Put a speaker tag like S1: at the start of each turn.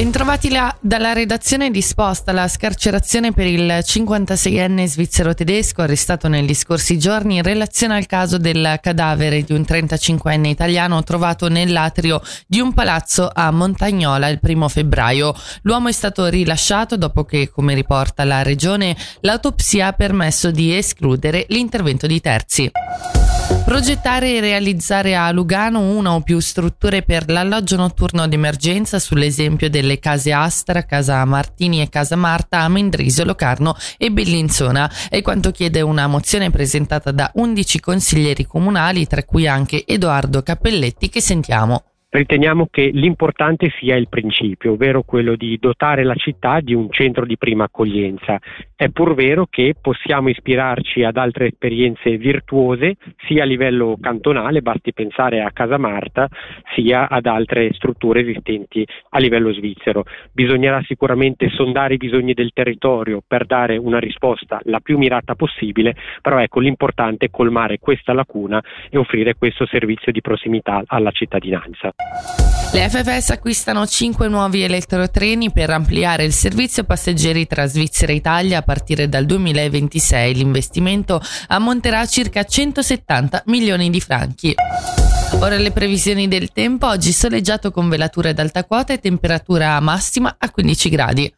S1: Bentrovati là, dalla redazione disposta la scarcerazione per il 56enne svizzero tedesco arrestato negli scorsi giorni in relazione al caso del cadavere di un 35enne italiano trovato nell'atrio di un palazzo a Montagnola il primo febbraio. L'uomo è stato rilasciato dopo che, come riporta la regione, l'autopsia ha permesso di escludere l'intervento di terzi. Progettare e realizzare a Lugano una o più strutture per l'alloggio notturno d'emergenza sull'esempio delle case Astra, Casa Martini e Casa Marta a Mendrisio, Locarno e Bellinzona è quanto chiede una mozione presentata da 11 consiglieri comunali, tra cui anche Edoardo Cappelletti che sentiamo.
S2: Riteniamo che l'importante sia il principio, ovvero quello di dotare la città di un centro di prima accoglienza. È pur vero che possiamo ispirarci ad altre esperienze virtuose, sia a livello cantonale, basti pensare a Casa Marta, sia ad altre strutture esistenti a livello svizzero. Bisognerà sicuramente sondare i bisogni del territorio per dare una risposta la più mirata possibile, però ecco l'importante è colmare questa lacuna e offrire questo servizio di prossimità alla cittadinanza.
S1: Le FFS acquistano 5 nuovi elettrotreni per ampliare il servizio passeggeri tra Svizzera e Italia a partire dal 2026. L'investimento ammonterà a circa 170 milioni di franchi. Ora le previsioni del tempo, oggi soleggiato con velature ad alta quota e temperatura massima a 15 gradi.